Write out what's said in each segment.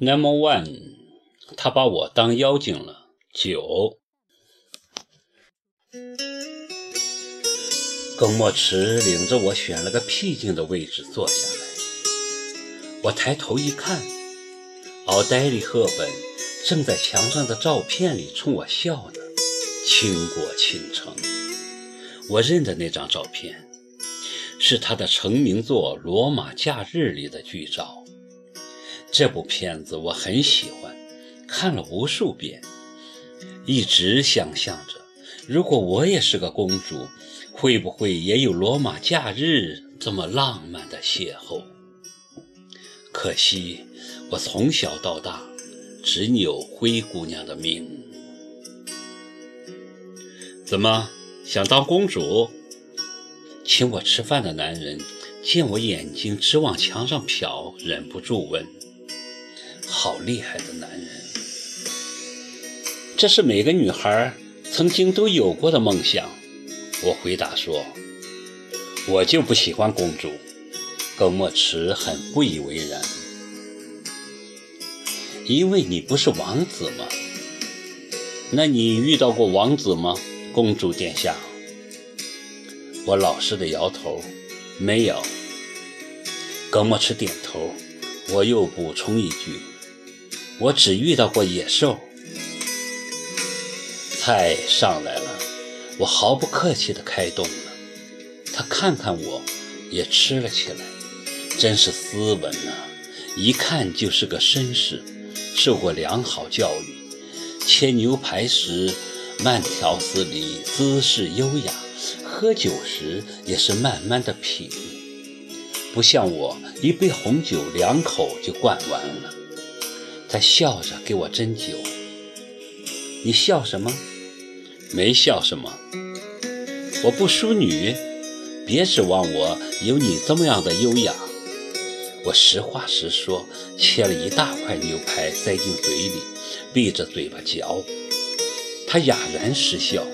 Number one，他把我当妖精了。九，耿墨池领着我选了个僻静的位置坐下来。我抬头一看，奥黛丽·赫本正在墙上的照片里冲我笑呢，倾国倾城。我认得那张照片，是她的成名作《罗马假日》里的剧照。这部片子我很喜欢，看了无数遍，一直想象着，如果我也是个公主，会不会也有罗马假日这么浪漫的邂逅？可惜我从小到大只有灰姑娘的命。怎么想当公主？请我吃饭的男人见我眼睛直往墙上瞟，忍不住问。好厉害的男人，这是每个女孩曾经都有过的梦想。我回答说：“我就不喜欢公主。”耿墨池很不以为然，因为你不是王子吗？那你遇到过王子吗，公主殿下？我老实的摇头，没有。耿墨池点头，我又补充一句。我只遇到过野兽。菜上来了，我毫不客气地开动了。他看看我，也吃了起来，真是斯文啊！一看就是个绅士，受过良好教育。切牛排时慢条斯理，姿势优雅；喝酒时也是慢慢的品，不像我一杯红酒两口就灌完了。他笑着给我斟酒。你笑什么？没笑什么。我不淑女，别指望我有你这么样的优雅。我实话实说，切了一大块牛排塞进嘴里，闭着嘴巴嚼。他哑然失笑。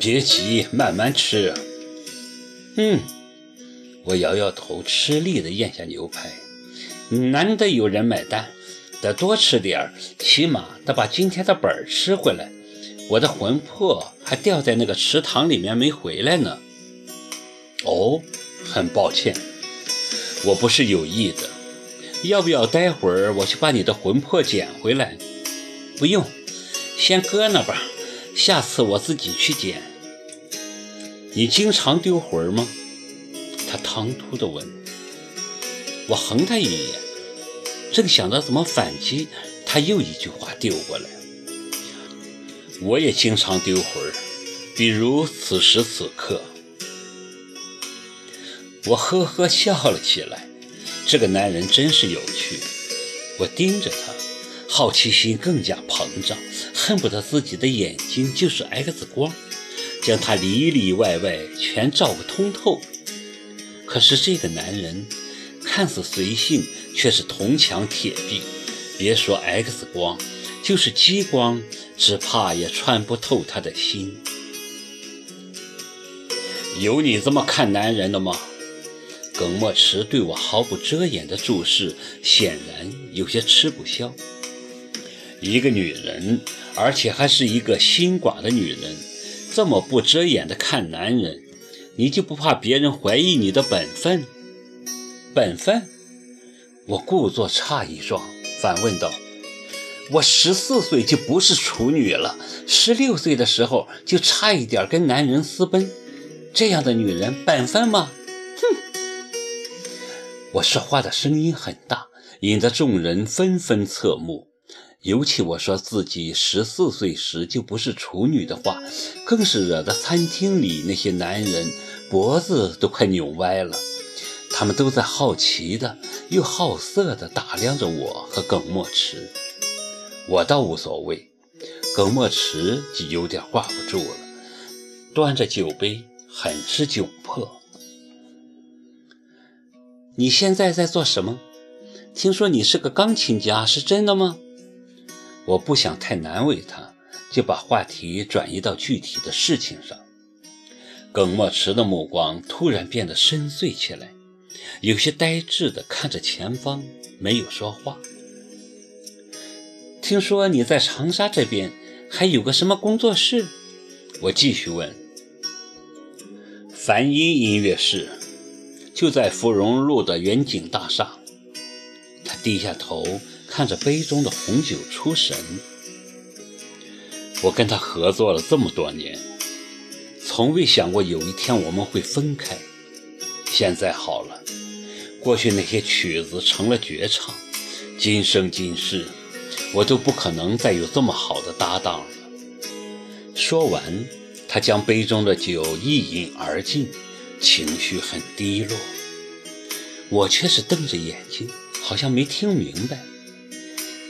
别急，慢慢吃。嗯，我摇摇头，吃力地咽下牛排。难得有人买单。得多吃点儿，起码得把今天的本儿吃回来。我的魂魄还掉在那个池塘里面没回来呢。哦，很抱歉，我不是有意的。要不要待会儿我去把你的魂魄捡回来？不用，先搁那吧，下次我自己去捡。你经常丢魂吗？他唐突地问。我横他一眼。正想着怎么反击，他又一句话丢过来。我也经常丢魂儿，比如此时此刻。我呵呵笑了起来。这个男人真是有趣。我盯着他，好奇心更加膨胀，恨不得自己的眼睛就是 X 光，将他里里外外全照个通透。可是这个男人。看似随性，却是铜墙铁壁。别说 X 光，就是激光，只怕也穿不透他的心。有你这么看男人的吗？耿墨池对我毫不遮掩的注视，显然有些吃不消。一个女人，而且还是一个心寡的女人，这么不遮掩的看男人，你就不怕别人怀疑你的本分？本分，我故作诧异状，反问道：“我十四岁就不是处女了，十六岁的时候就差一点跟男人私奔，这样的女人本分吗？”哼！我说话的声音很大，引得众人纷纷侧目。尤其我说自己十四岁时就不是处女的话，更是惹得餐厅里那些男人脖子都快扭歪了。他们都在好奇的又好色的打量着我和耿墨池，我倒无所谓，耿墨池就有点挂不住了，端着酒杯很是窘迫。你现在在做什么？听说你是个钢琴家，是真的吗？我不想太难为他，就把话题转移到具体的事情上。耿墨池的目光突然变得深邃起来。有些呆滞地看着前方，没有说话。听说你在长沙这边还有个什么工作室？我继续问。梵音音乐室就在芙蓉路的远景大厦。他低下头看着杯中的红酒出神。我跟他合作了这么多年，从未想过有一天我们会分开。现在好了，过去那些曲子成了绝唱，今生今世。我都不可能再有这么好的搭档了。说完，他将杯中的酒一饮而尽，情绪很低落。我却是瞪着眼睛，好像没听明白。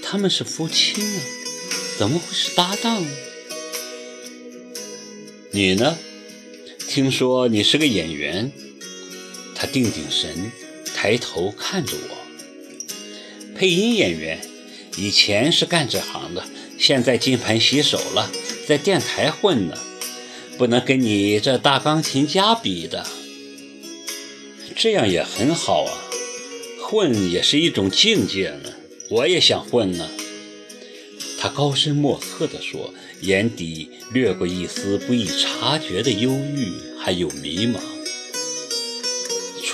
他们是夫妻呢，怎么会是搭档呢？你呢？听说你是个演员。他定定神，抬头看着我。配音演员。以前是干这行的，现在金盆洗手了，在电台混呢，不能跟你这大钢琴家比的。这样也很好啊，混也是一种境界呢，我也想混呢。他高深莫测地说，眼底掠过一丝不易察觉的忧郁，还有迷茫。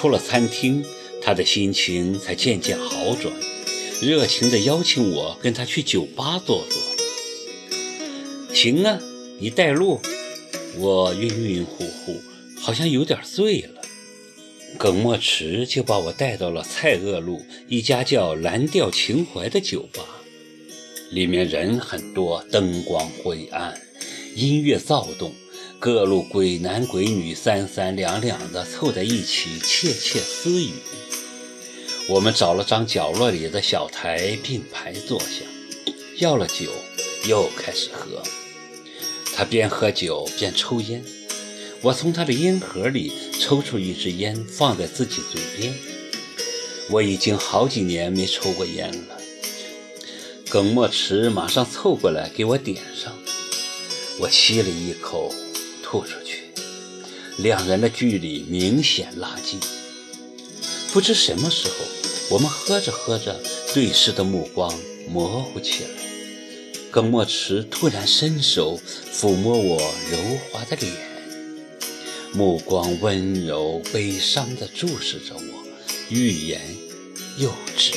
出了餐厅，他的心情才渐渐好转。热情地邀请我跟他去酒吧坐坐。行啊，你带路。我晕晕乎乎，好像有点醉了。耿墨池就把我带到了蔡锷路一家叫蓝调情怀的酒吧，里面人很多，灯光灰暗，音乐躁动，各路鬼男鬼女三三两两的凑在一起窃窃私语。我们找了张角落里的小台并排坐下，要了酒，又开始喝。他边喝酒边抽烟，我从他的烟盒里抽出一支烟，放在自己嘴边。我已经好几年没抽过烟了。耿墨池马上凑过来给我点上，我吸了一口，吐出去，两人的距离明显拉近。不知什么时候，我们喝着喝着，对视的目光模糊起来。耿墨池突然伸手抚摸我柔滑的脸，目光温柔悲伤地注视着我，欲言又止。